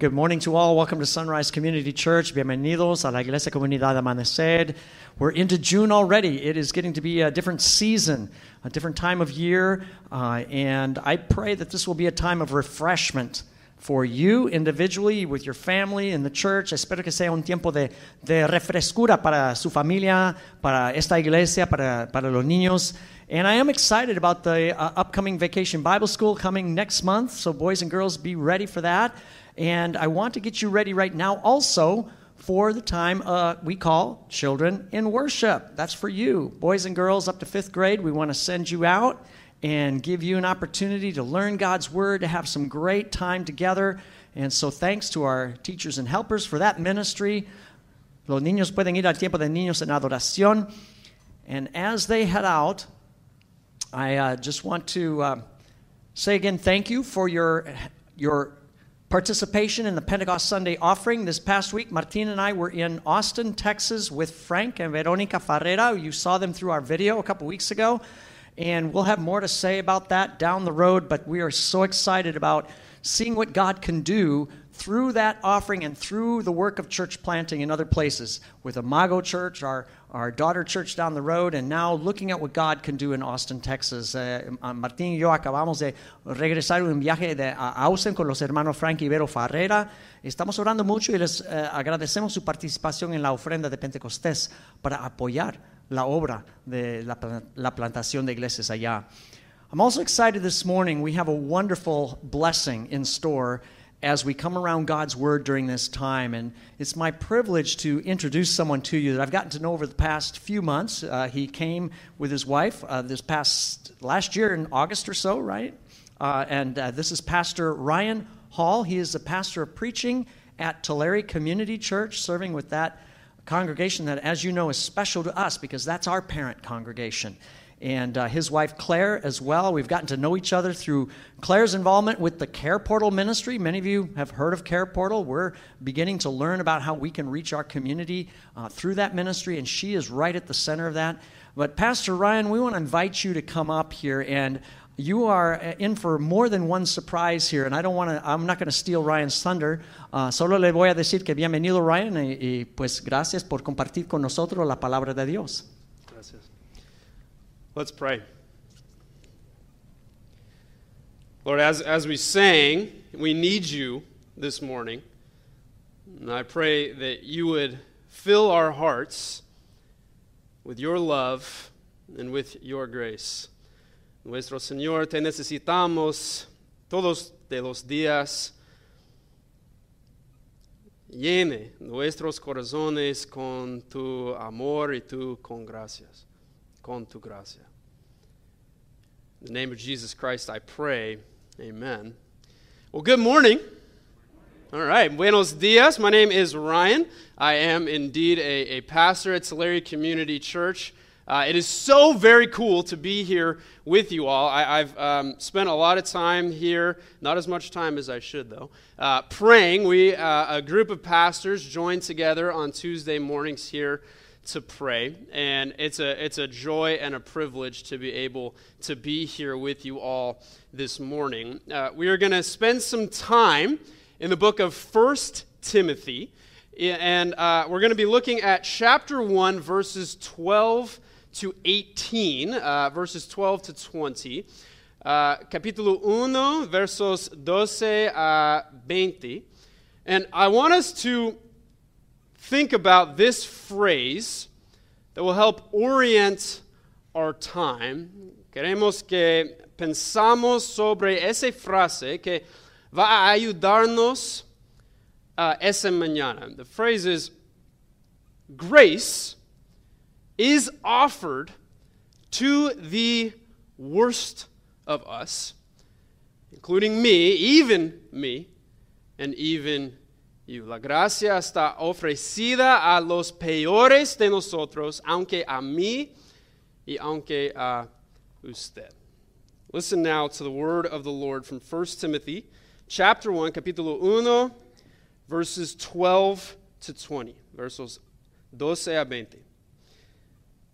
Good morning to all. Welcome to Sunrise Community Church. Bienvenidos a la Iglesia Comunidad Amanecer. We're into June already. It is getting to be a different season, a different time of year, uh, and I pray that this will be a time of refreshment for you individually, with your family, in the church. Espero que sea un tiempo de, de refrescura para su familia, para esta iglesia, para, para los niños. And I am excited about the uh, upcoming Vacation Bible School coming next month. So, boys and girls, be ready for that. And I want to get you ready right now also for the time uh, we call Children in Worship. That's for you, boys and girls up to fifth grade. We want to send you out and give you an opportunity to learn God's Word, to have some great time together. And so, thanks to our teachers and helpers for that ministry. Los niños pueden ir al tiempo de niños en adoración. And as they head out, I uh, just want to uh, say again thank you for your, your participation in the Pentecost Sunday offering. This past week, Martin and I were in Austin, Texas with Frank and Veronica Farrera. You saw them through our video a couple weeks ago. And we'll have more to say about that down the road, but we are so excited about seeing what God can do through that offering and through the work of church planting in other places with Imago Church, our, our daughter church down the road, and now looking at what God can do in Austin, Texas. Uh, Martín y yo acabamos de regresar un viaje de, a Austin con los hermanos Frank y Vero Farrera. Estamos orando mucho y les uh, agradecemos su participación en la ofrenda de Pentecostés para apoyar la obra de la, la plantación de iglesias allá. I'm also excited this morning. We have a wonderful blessing in store as we come around God's Word during this time. And it's my privilege to introduce someone to you that I've gotten to know over the past few months. Uh, he came with his wife uh, this past last year in August or so, right? Uh, and uh, this is Pastor Ryan Hall. He is the pastor of preaching at Tulare Community Church, serving with that congregation that, as you know, is special to us because that's our parent congregation and uh, his wife Claire as well. We've gotten to know each other through Claire's involvement with the Care Portal ministry. Many of you have heard of Care Portal. We're beginning to learn about how we can reach our community uh, through that ministry, and she is right at the center of that. But Pastor Ryan, we want to invite you to come up here and you are uh, in for more than one surprise here, and I don't want to. I'm not going to steal Ryan's thunder. Uh, solo le voy a decir que bienvenido Ryan y, y pues gracias por compartir con nosotros la palabra de Dios. Let's pray. Lord, as, as we sang, we need you this morning. And I pray that you would fill our hearts with your love and with your grace. Nuestro Señor, te necesitamos todos de los días. Llene nuestros corazones con tu amor y tu con gracias, con tu gracia. In the name of Jesus Christ, I pray. Amen. Well, good morning. All right, buenos dias. My name is Ryan. I am indeed a, a pastor at Tulare Community Church. Uh, it is so very cool to be here with you all. I, have um, spent a lot of time here, not as much time as I should, though, uh, praying. We, uh, a group of pastors, joined together on Tuesday mornings here to pray. And it's a, it's a joy and a privilege to be able to be here with you all this morning. Uh, we are going to spend some time in the book of First Timothy. And uh, we're going to be looking at chapter 1, verses 12 to 18, uh, verses 12 to 20. Uh, capítulo 1, versos 12 a 20. And I want us to think about this phrase that will help orient our time. Queremos que pensamos sobre esa frase que va a ayudarnos uh, esa mañana. The phrase is grace is offered to the worst of us, including me, even me, and even you. la gracia está ofrecida a los peores de nosotros, aunque a mí y aunque a usted. Listen now to the word of the Lord from 1 Timothy chapter 1, capítulo 1, verses 12 to 20. Versos 12 a 20.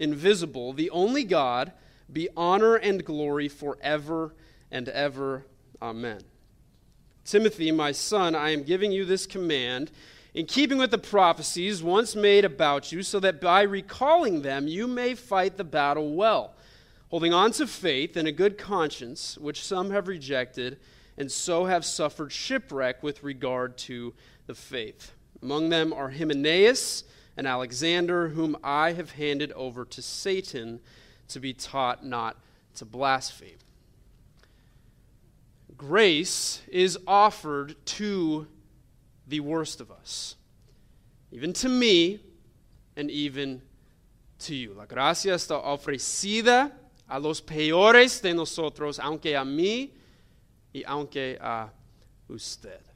invisible, the only God, be honor and glory forever and ever. Amen. Timothy, my son, I am giving you this command in keeping with the prophecies once made about you, so that by recalling them you may fight the battle well, holding on to faith and a good conscience, which some have rejected, and so have suffered shipwreck with regard to the faith. Among them are Hymenaeus and Alexander, whom I have handed over to Satan to be taught not to blaspheme. Grace is offered to the worst of us, even to me and even to you. La gracia está ofrecida a los peores de nosotros, aunque a mí y aunque a usted.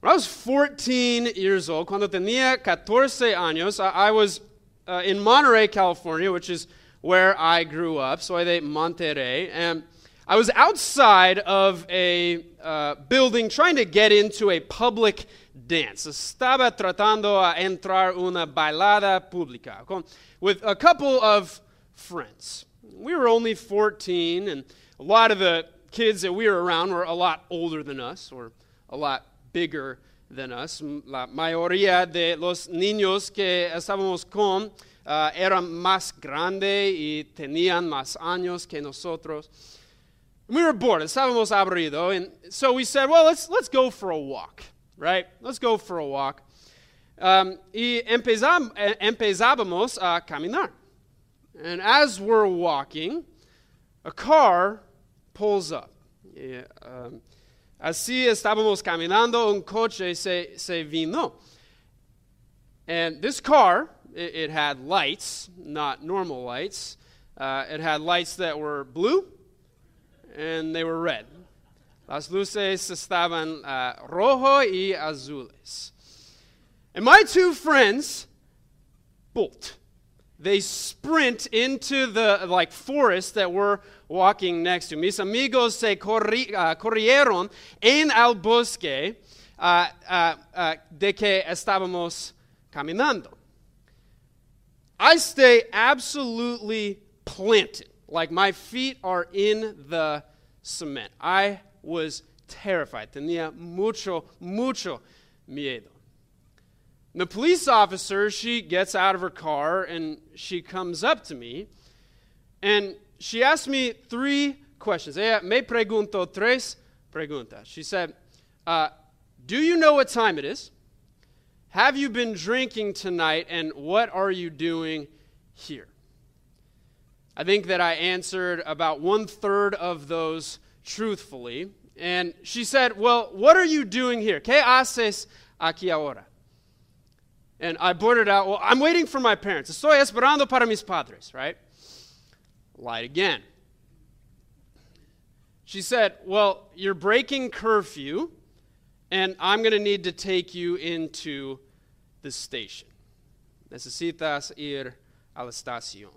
When I was 14 years old, cuando tenía 14 años, I, was uh, in Monterey, California, which is where I grew up. Soy de Monterrey. And I was outside of a uh, building trying to get into a public dance. Estaba tratando a entrar una bailada pública con, with a couple of friends. We were only 14, and a lot of the kids that we were around were a lot older than us or a lot bigger than us. La mayoría de los niños que estábamos con uh, eran más grandes y tenían más años que nosotros. we were bored. Estábamos aburrido. And so we said, well, let's, let's go for a walk, right? Let's go for a walk. Um, y empezam, empezábamos a caminar. And as we're walking, a car pulls up. Y, um, así estábamos caminando, un coche se, se vino. And this car, it, it had lights, not normal lights. Uh, it had lights that were blue and they were red. Las luces estaban uh, rojo y azules. And my two friends bolt. They sprint into the like forest that we're walking next to. Mis amigos se corri, uh, corrieron en el bosque uh, uh, uh de que estábamos caminando. I stay absolutely planted like my feet are in the cement. I was terrified. Tenía mucho, mucho miedo. The police officer, she gets out of her car and she comes up to me and she asked me three questions. Ella me preguntó tres preguntas. She said, uh, Do you know what time it is? Have you been drinking tonight? And what are you doing here? I think that I answered about one third of those truthfully. And she said, Well, what are you doing here? ¿Qué haces aquí ahora? And I blurted out, Well, I'm waiting for my parents. Estoy esperando para mis padres, right? Lied again. She said, Well, you're breaking curfew, and I'm going to need to take you into the station. Necesitas ir a la estación.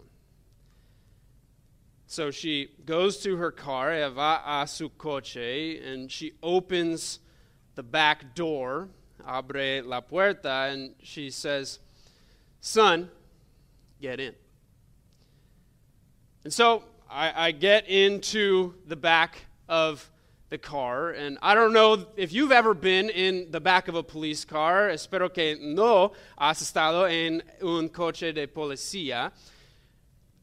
So she goes to her car, va a su coche, and she opens the back door, abre la puerta, and she says, Son, get in. And so I, I get into the back of the car, and I don't know if you've ever been in the back of a police car. Espero que no has estado en un coche de policía.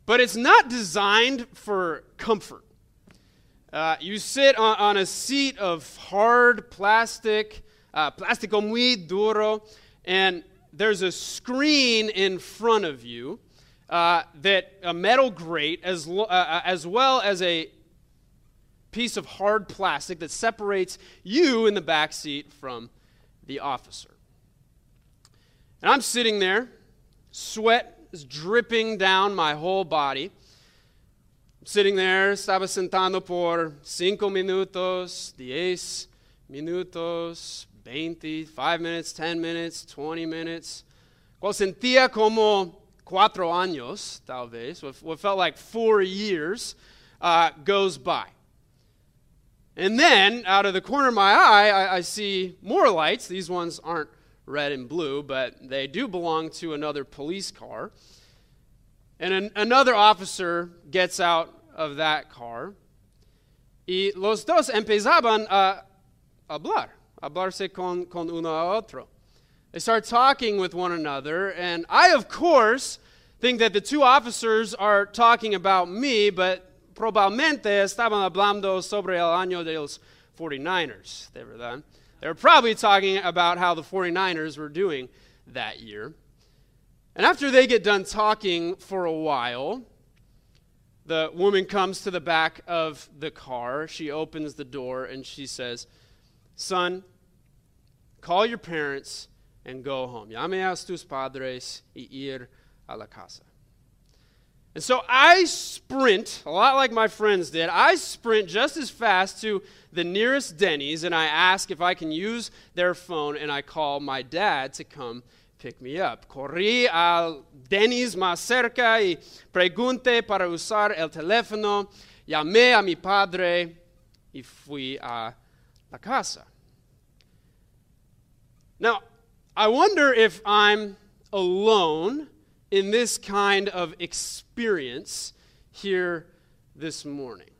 But it's not designed for comfort. Uh, you sit on, on, a seat of hard plastic, uh, plástico muy duro, and there's a screen in front of you uh, that a metal grate, as, lo- uh, uh, as well as a piece of hard plastic that separates you in the back seat from the officer. And I'm sitting there, sweat is dripping down my whole body. I'm sitting there, estaba sentando por cinco minutos, diez minutos, veinte, five minutes, ten minutes, twenty minutes. Cual sentía como cuatro años, tal vez, what felt like four years, uh, goes by. And then, out of the corner of my eye, I, I, see more lights. These ones aren't red and blue, but they do belong to another police car. And an, another officer gets out of that car. Y los dos empezaban a hablar, hablarse con, con uno a otro. They start talking with one another, and I, of course, think that the two officers are talking about me, but probablemente estaban hablando sobre el año de los 49ers, de verdad. They were probably talking about how the 49ers were doing that year. And after they get done talking for a while, the woman comes to the back of the car. She opens the door and she says, Son, call your parents and go home. Llame a tus padres y ir a la casa. And so I sprint, a lot like my friends did, I sprint just as fast to the nearest Denny's and I ask if I can use their phone and I call my dad to come pick me up. Corrí al Denny's más cerca y pregunté para usar el teléfono. Llamé a mi padre y fui a la casa. Now, I wonder if I'm alone in this kind of experience here this morning.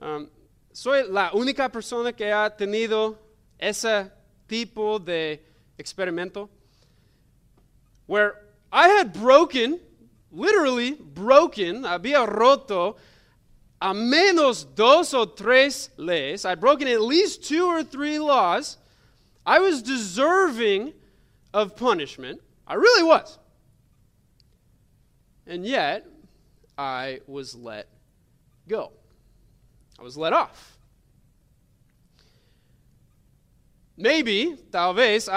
Um, soy la única persona que ha tenido ese tipo de experimento where I had broken, literally broken, había roto a menos dos o tres leyes. I'd broken at least two or three laws I was deserving of punishment. I really was. And yet, I was let go. I was let off. Maybe, tal vez,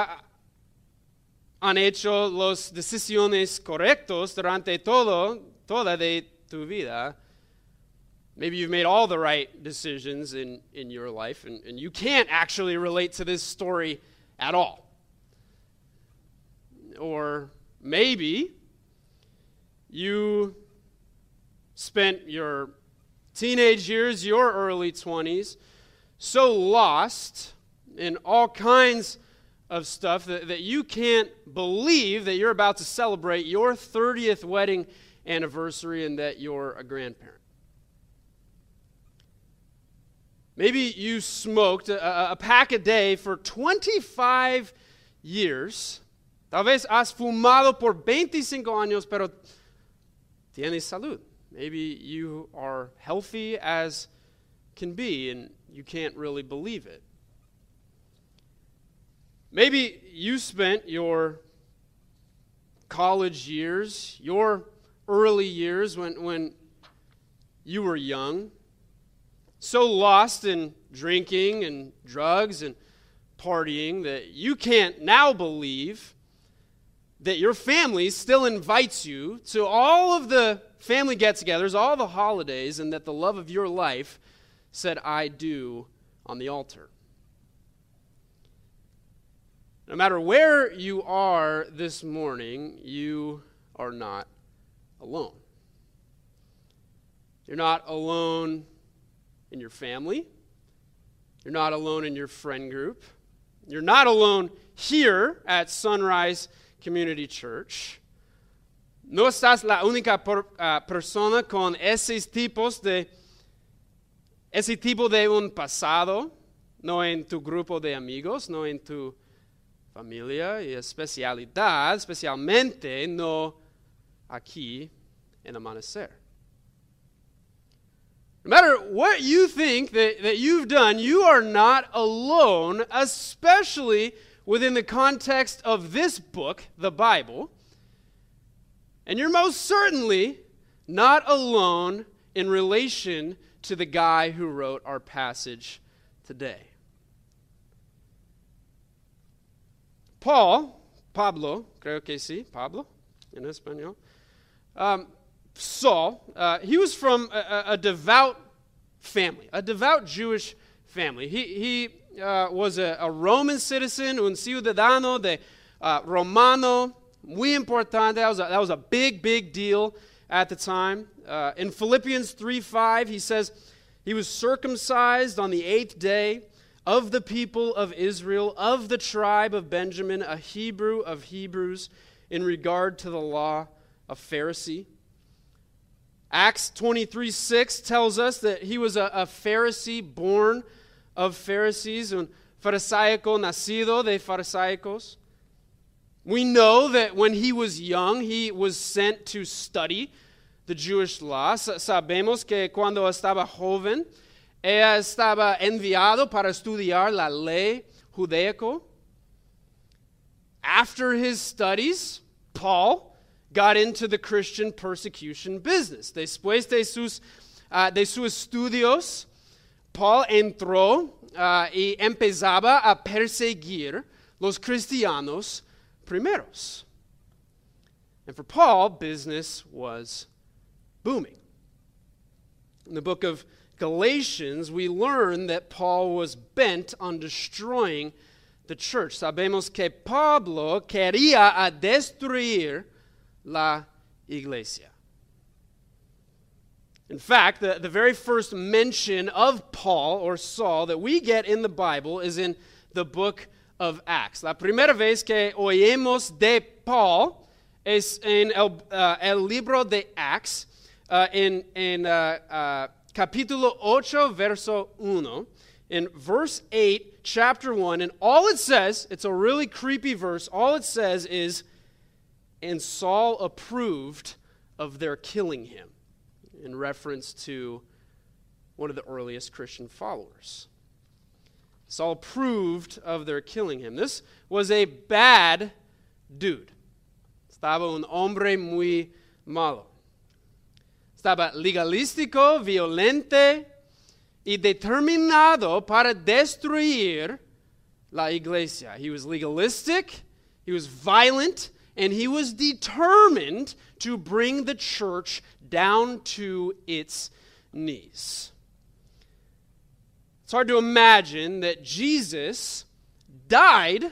han hecho las decisiones correctos durante todo, toda de tu vida. Maybe you've made all the right decisions in, in your life, and, and you can't actually relate to this story at all. Or maybe you spent your teenage years, your early 20s, so lost in all kinds of stuff that, that you can't believe that you're about to celebrate your 30th wedding anniversary and that you're a grandparent. Maybe you smoked a, a pack a day for 25 years. Tal vez has fumado por 25 años, pero tienes salud. Maybe you are healthy as can be and you can't really believe it. Maybe you spent your college years, your early years when, when you were young, so lost in drinking and drugs and partying that you can't now believe that your family still invites you to all of the family get togethers, all the holidays, and that the love of your life said, I do on the altar. No matter where you are this morning, you are not alone. You're not alone in your family. You're not alone in your friend group. You're not alone here at Sunrise Community Church. No estás la única por, uh, persona con esos tipos de ese tipo de un pasado, no en tu grupo de amigos, no en tu familia y especialidad, especialmente no aquí en Amanecer. No matter what you think that, that you've done, you are not alone, especially within the context of this book, the Bible. And you're most certainly not alone in relation to the guy who wrote our passage today. Paul, Pablo, creo que sí, Pablo, en español. Um, Saul, uh, he was from a, a, devout family, a devout Jewish family. He, he uh, was a, a, Roman citizen, un ciudadano de uh, Romano, muy importante. That was, a, that was a big, big deal at the time. Uh, in Philippians 3 5, he says, He was circumcised on the eighth day of the people of Israel, of the tribe of Benjamin, a Hebrew of Hebrews, in regard to the law of Pharisee. Acts 23 6 tells us that he was a, a Pharisee born of Pharisees, un farisaico nacido de farisaicos. We know that when he was young, he was sent to study the Jewish law. Sabemos que cuando estaba joven, ella estaba enviado para estudiar la ley judaico. After his studies, Paul got into the Christian persecution business. Después de sus, uh, de sus estudios, Paul entró uh, y empezaba a perseguir los cristianos primeros. And for Paul, business was booming. In the book of Galatians, we learn that Paul was bent on destroying the church. Sabemos que Pablo quería destruir la iglesia. In fact, the, the very first mention of Paul or Saul that we get in the Bible is in the book of Acts. La primera vez que oímos de Paul es en el, uh, el libro de Acts, uh, en, en uh, uh capítulo 8, verso 1. In verse 8, chapter 1, and all it says, it's a really creepy verse, all it says is, and Saul approved of their killing him, in reference to one of the earliest Christian followers. Saul approved of their killing him. This was a bad dude. Estaba un hombre muy malo. Estaba legalístico, violente y determinado para destruir la iglesia. He was legalistic, he was violent, and he was determined to bring the church down to its knees. It's hard to imagine that Jesus died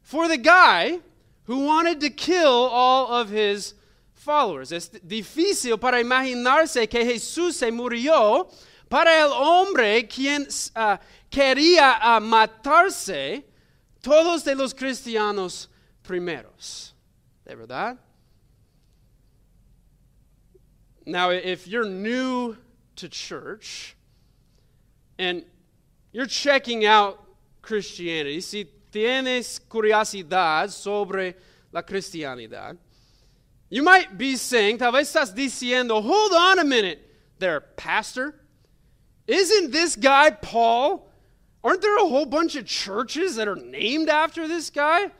for the guy who wanted to kill all of his followers. Es difícil para imaginarse que Jesús se murió para el hombre quien uh, quería uh, matarse todos de los cristianos primeros. ¿De verdad? Now, if you're new to church and you're checking out Christianity, si tienes curiosidad sobre la cristianidad, you might be saying, tal vez estás diciendo, hold on a minute there, pastor. Isn't this guy Paul? Aren't there a whole bunch of churches that are named after this guy?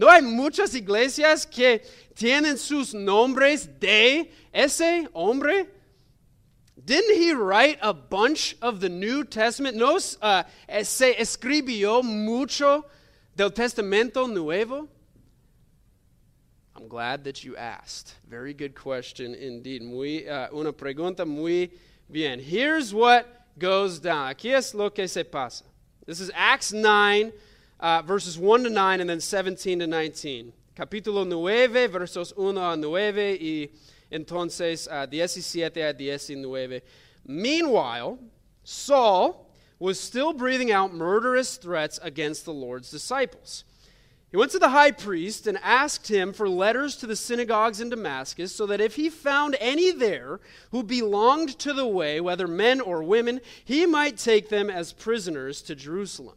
No hay muchas iglesias que tienen sus nombres de ese hombre. Didn't he write a bunch of the New Testament? No uh, se escribió mucho del Testamento Nuevo. I'm glad that you asked. Very good question indeed. Muy, uh, una pregunta muy bien. Here's what goes down. Aquí es lo que se pasa. This is Acts 9, uh, verses 1 to 9, and then 17 to 19. Capítulo 9, versos 1 a 9, y entonces uh, 17 a 19. Meanwhile, Saul was still breathing out murderous threats against the Lord's disciples. He went to the high priest and asked him for letters to the synagogues in Damascus, so that if he found any there who belonged to the way, whether men or women, he might take them as prisoners to Jerusalem.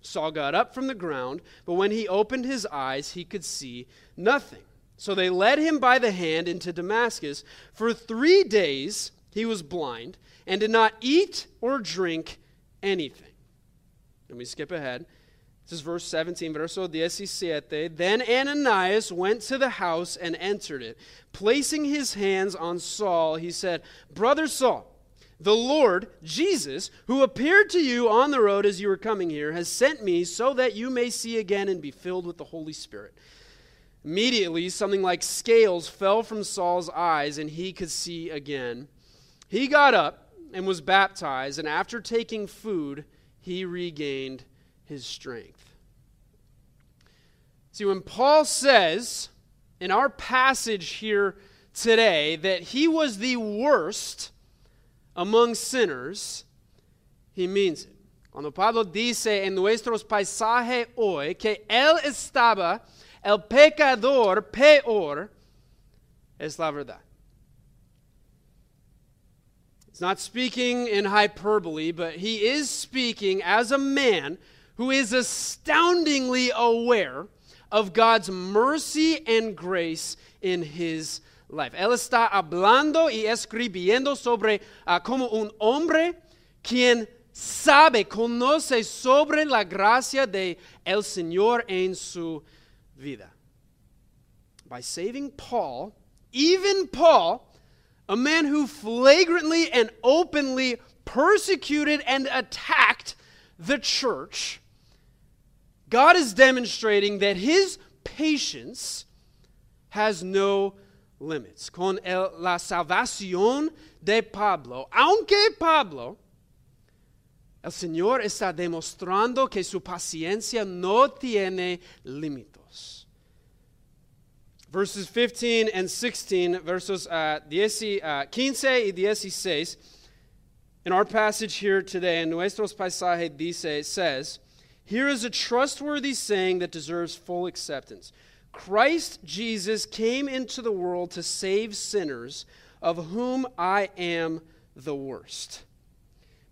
Saul got up from the ground, but when he opened his eyes, he could see nothing. So they led him by the hand into Damascus. For three days he was blind and did not eat or drink anything. Let me skip ahead. This is verse 17, verso 17. Then Ananias went to the house and entered it. Placing his hands on Saul, he said, Brother Saul, the Lord, Jesus, who appeared to you on the road as you were coming here, has sent me so that you may see again and be filled with the Holy Spirit. Immediately, something like scales fell from Saul's eyes, and he could see again. He got up and was baptized, and after taking food, he regained his strength. See, when Paul says in our passage here today that he was the worst among sinners, he means it. Cuando Pablo dice en nuestros paisajes hoy que él estaba el pecador peor, es la verdad. He's not speaking in hyperbole, but he is speaking as a man who is astoundingly aware of God's mercy and grace in his life. Él está hablando y escribiendo sobre uh, como un hombre quien sabe, conoce sobre la gracia de el Señor en su vida. By saving Paul, even Paul, a man who flagrantly and openly persecuted and attacked the church, God is demonstrating that his patience has no limits. Con el, la salvación de Pablo, aunque Pablo, el Señor está demostrando que su paciencia no tiene límites. Verses 15 and 16, versos uh, 10, uh, 15 y 16, in our passage here today, in nuestros paisajes dice, says, here is a trustworthy saying that deserves full acceptance. Christ Jesus came into the world to save sinners, of whom I am the worst.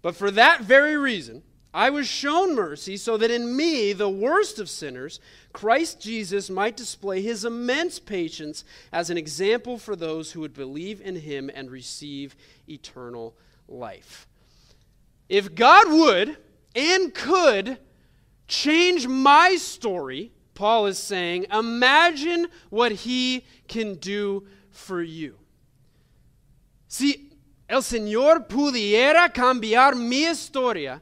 But for that very reason, I was shown mercy so that in me, the worst of sinners, Christ Jesus might display his immense patience as an example for those who would believe in him and receive eternal life. If God would and could change my story, Paul is saying, imagine what he can do for you. Si el Señor pudiera cambiar mi historia,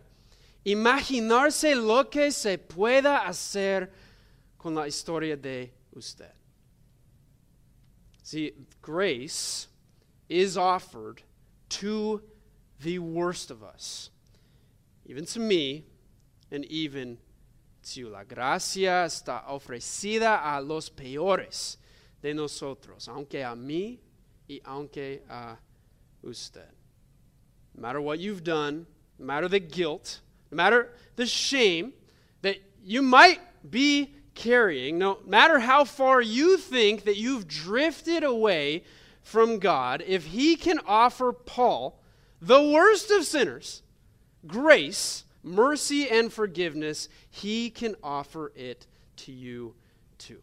imaginarse lo que se pueda hacer con la historia de usted. See, grace is offered to the worst of us, even to me, and even you. La gracia está ofrecida a los peores de nosotros, aunque a mí y aunque a usted. No matter what you've done, no matter the guilt, no matter the shame that you might be carrying, no matter how far you think that you've drifted away from God, if He can offer Paul, the worst of sinners, grace, mercy, and forgiveness, He can offer it to you too.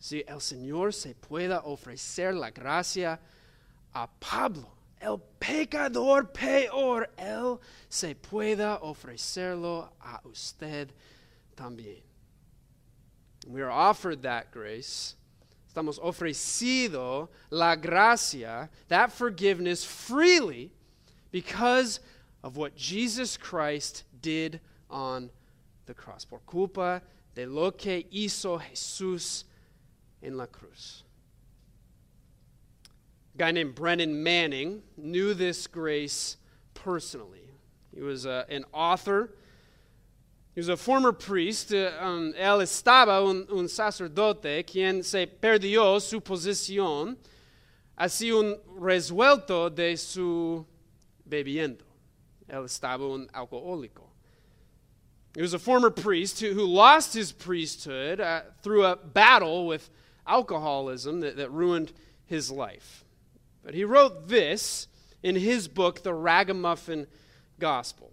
Si el Señor se pueda ofrecer la gracia a Pablo, el pecador peor, Él se pueda ofrecerlo a usted también. We are offered that grace. Estamos ofrecido la gracia, that forgiveness freely because of what Jesus Christ did on the cross. Por culpa de lo que hizo Jesús en la cruz. A guy named Brennan Manning knew this grace personally. He was uh, an author he was a former priest. Uh, um, él estaba un, un, sacerdote quien se perdió su posición, así un resuelto de su bebiendo. Él estaba un alcohólico. He was a former priest who, who lost his priesthood uh, through a battle with alcoholism that, that ruined his life. But he wrote this in his book, The Ragamuffin Gospel.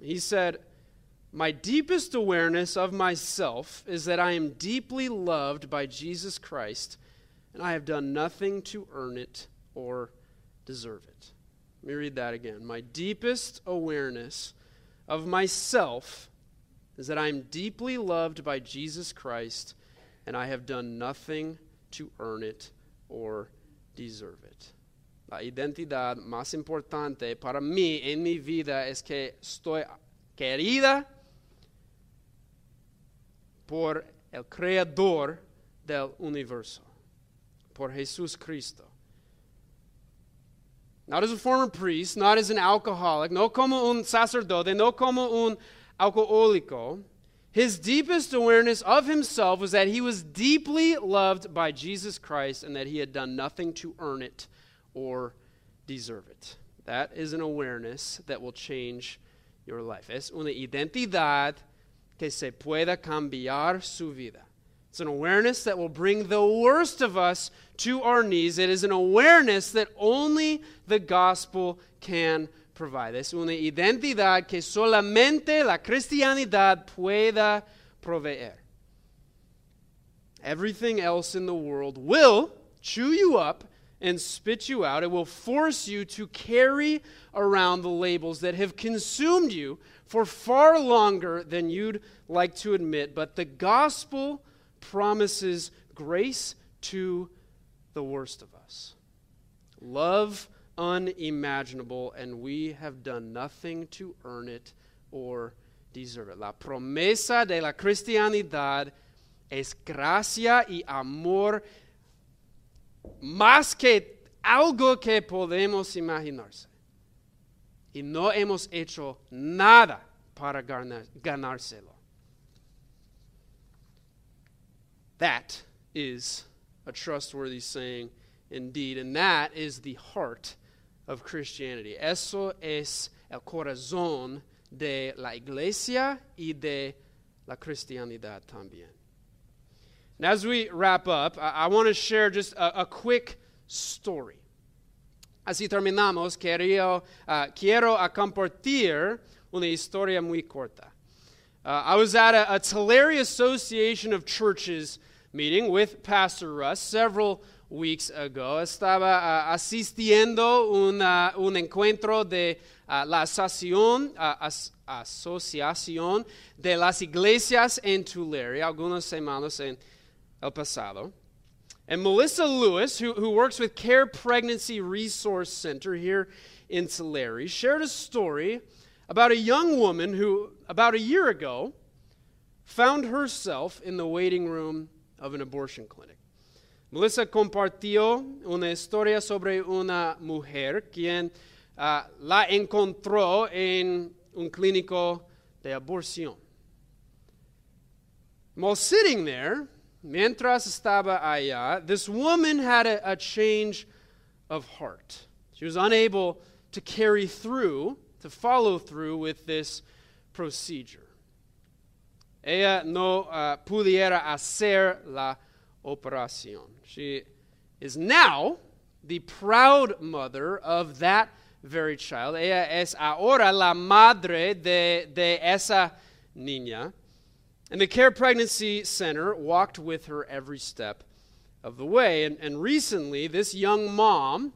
He said, My deepest awareness of myself is that I am deeply loved by Jesus Christ, and I have done nothing to earn it or deserve it. Let me read that again. My deepest awareness of myself is that I am deeply loved by Jesus Christ, and I have done nothing to earn it or deserve it. La identidad más importante para mí en mi vida es que estoy querida por el creador del universo, por Jesús Cristo. Not as a former priest, not as an alcoholic, no como un sacerdote, no como un alcohólico. His deepest awareness of himself was that he was deeply loved by Jesus Christ and that he had done nothing to earn it or deserve it. That is an awareness that will change your life. Es una identidad que se pueda cambiar su vida. It's an awareness that will bring the worst of us to our knees. It is an awareness that only the gospel can provide. Es una identidad que solamente la cristianidad pueda proveer. Everything else in the world will chew you up and spit you out. It will force you to carry around the labels that have consumed you for far longer than you'd like to admit. But the gospel promises grace to the worst of us. Love unimaginable, and we have done nothing to earn it or deserve it. La promesa de la cristianidad es gracia y amor más que algo que podemos imaginarse. Y no hemos hecho nada para ganárselo. That is a trustworthy saying indeed, and that is the heart of Christianity. Eso es el corazón de la iglesia y de la cristianidad también. And as we wrap up, I, I want to share just a, a, quick story. Así terminamos. Quiero, uh, quiero compartir una historia muy corta. Uh, I was at a, a Tulare Association of Churches meeting with Pastor Russ several weeks ago. Estaba uh, asistiendo una, un encuentro de uh, la asociación, uh, as, asociación de las Iglesias en Tulare, algunas semanas en el pasado. And Melissa Lewis, who, who works with Care Pregnancy Resource Center here in Tulare, shared a story about a young woman who, about a year ago, found herself in the waiting room of an abortion clinic. Melissa compartió una historia sobre una mujer quien uh, la encontró en un clínico de aborción. While sitting there, mientras estaba allá, this woman had a, a change of heart. She was unable to carry through, to follow through with this procedure. Ella no uh, pudiera hacer la operación. She is now the proud mother of that very child. Ella es ahora la madre de, de esa niña. And the Care Pregnancy Center walked with her every step of the way. And, and recently, this young mom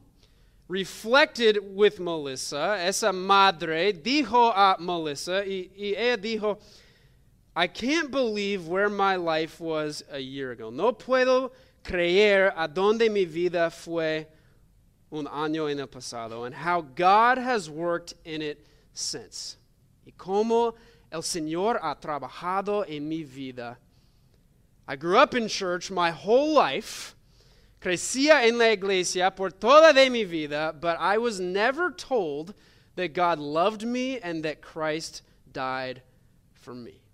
reflected with Melissa. Esa madre dijo a Melissa, y, y ella dijo, I can't believe where my life was a year ago. No puedo creer a donde mi vida fue un año en el pasado and how God has worked in it since. Y como el Señor ha trabajado en mi vida. I grew up in church my whole life. Crecía en la iglesia por toda de mi vida, but I was never told that God loved me and that Christ died for me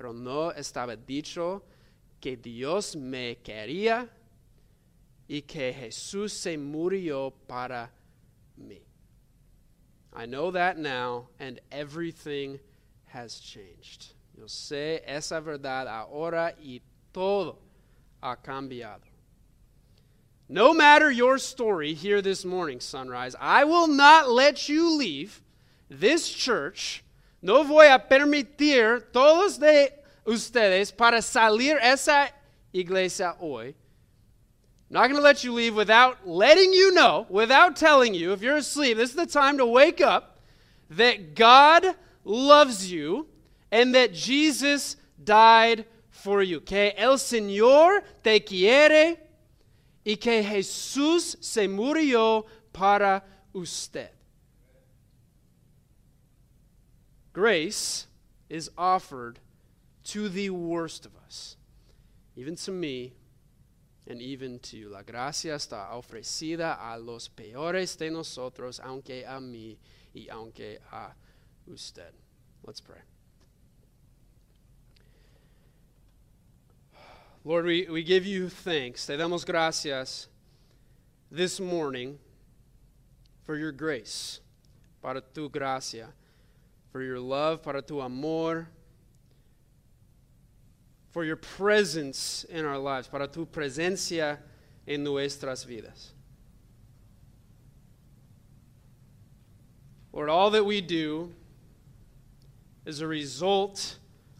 pero no estaba dicho que Dios me quería y que Jesús se murió para mí. I know that now, and everything has changed. Yo sé esa verdad ahora y todo ha cambiado. No matter your story here this morning, Sunrise, I will not let you leave this church. No voy a permitir todos de ustedes para salir esa iglesia hoy. Not going to let you leave without letting you know, without telling you, if you're asleep, this is the time to wake up, that God loves you and that Jesus died for you. Que el Señor te quiere y que Jesús se murió para usted. Grace is offered to the worst of us, even to me and even to you. La gracia está ofrecida a los peores de nosotros, aunque a mí y aunque a usted. Let's pray. Lord, we, we give you thanks. Te damos gracias this morning for your grace, para tu gracia, for your love, para tu amor, for your presence in our lives, para tu presencia en nuestras vidas. Lord, all that we do is a result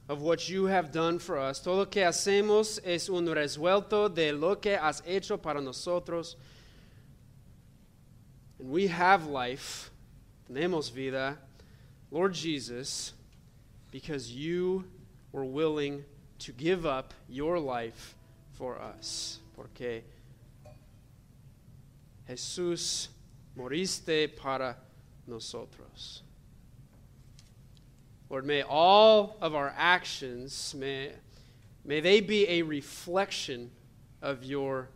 of what you have done for us. Todo lo que hacemos es un resuelto de lo que has hecho para nosotros. And we have life, tenemos vida, Lord Jesus, because you were willing to give up your life for us. Porque Jesús moriste para nosotros. Lord, may all of our actions, may, may they be a reflection of your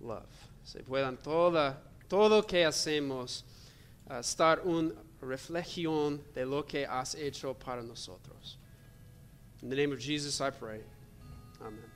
love. Se puedan toda, todo que hacemos uh, estar una reflexión de lo que has hecho para nosotros. In the name of Jesus, I pray. Amen.